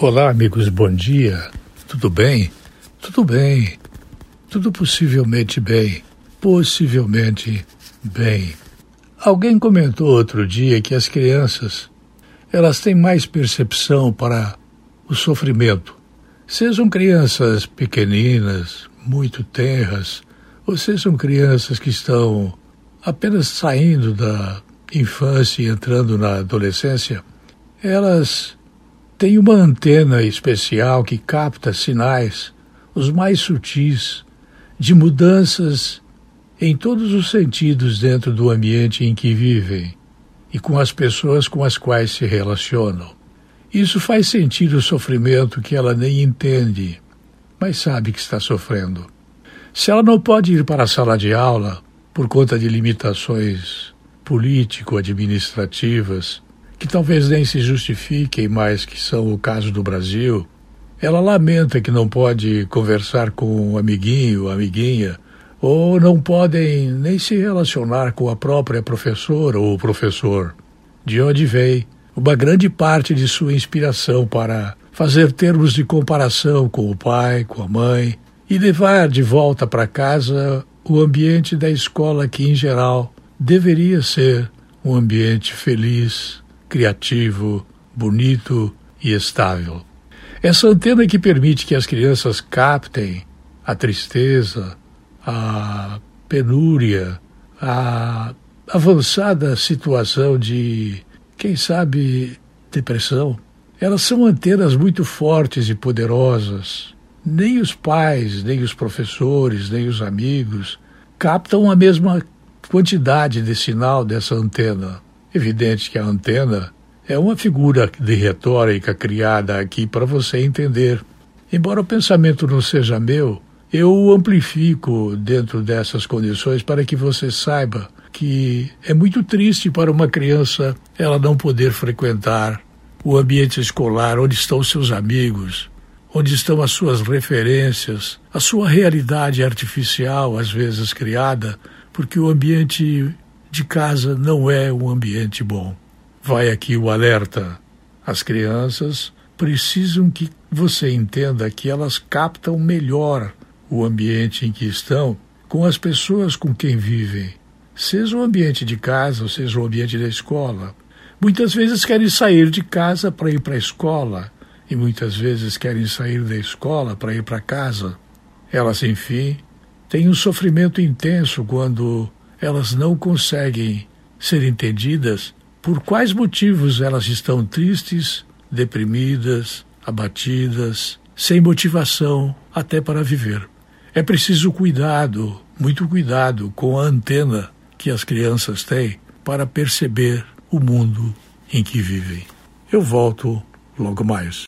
Olá, amigos, bom dia. Tudo bem? Tudo bem. Tudo possivelmente bem. Possivelmente bem. Alguém comentou outro dia que as crianças, elas têm mais percepção para o sofrimento. Sejam crianças pequeninas, muito tenras, ou sejam crianças que estão apenas saindo da infância e entrando na adolescência, elas tem uma antena especial que capta sinais, os mais sutis, de mudanças em todos os sentidos dentro do ambiente em que vivem e com as pessoas com as quais se relacionam. Isso faz sentir o sofrimento que ela nem entende, mas sabe que está sofrendo. Se ela não pode ir para a sala de aula por conta de limitações político-administrativas, que talvez nem se justifiquem, mas que são o caso do Brasil, ela lamenta que não pode conversar com um amiguinho, amiguinha, ou não podem nem se relacionar com a própria professora ou professor, de onde vem uma grande parte de sua inspiração para fazer termos de comparação com o pai, com a mãe e levar de volta para casa o ambiente da escola que, em geral, deveria ser um ambiente feliz, criativo, bonito e estável. Essa antena que permite que as crianças captem a tristeza, a penúria, a avançada situação de, quem sabe, depressão. Elas são antenas muito fortes e poderosas. Nem os pais, nem os professores, nem os amigos captam a mesma quantidade de sinal dessa antena. Evidente que a antena é uma figura de retórica criada aqui para você entender. Embora o pensamento não seja meu, eu o amplifico dentro dessas condições para que você saiba que é muito triste para uma criança ela não poder frequentar o ambiente escolar onde estão seus amigos, onde estão as suas referências, a sua realidade artificial, às vezes criada, porque o ambiente de casa não é um ambiente bom. Vai aqui o alerta. As crianças precisam que você entenda que elas captam melhor o ambiente em que estão com as pessoas com quem vivem, seja o ambiente de casa seja o ambiente da escola. Muitas vezes querem sair de casa para ir para a escola e muitas vezes querem sair da escola para ir para casa. Elas, enfim, têm um sofrimento intenso quando elas não conseguem ser entendidas por quais motivos elas estão tristes, deprimidas, abatidas, sem motivação até para viver. É preciso cuidado, muito cuidado com a antena que as crianças têm para perceber o mundo em que vivem. Eu volto logo mais.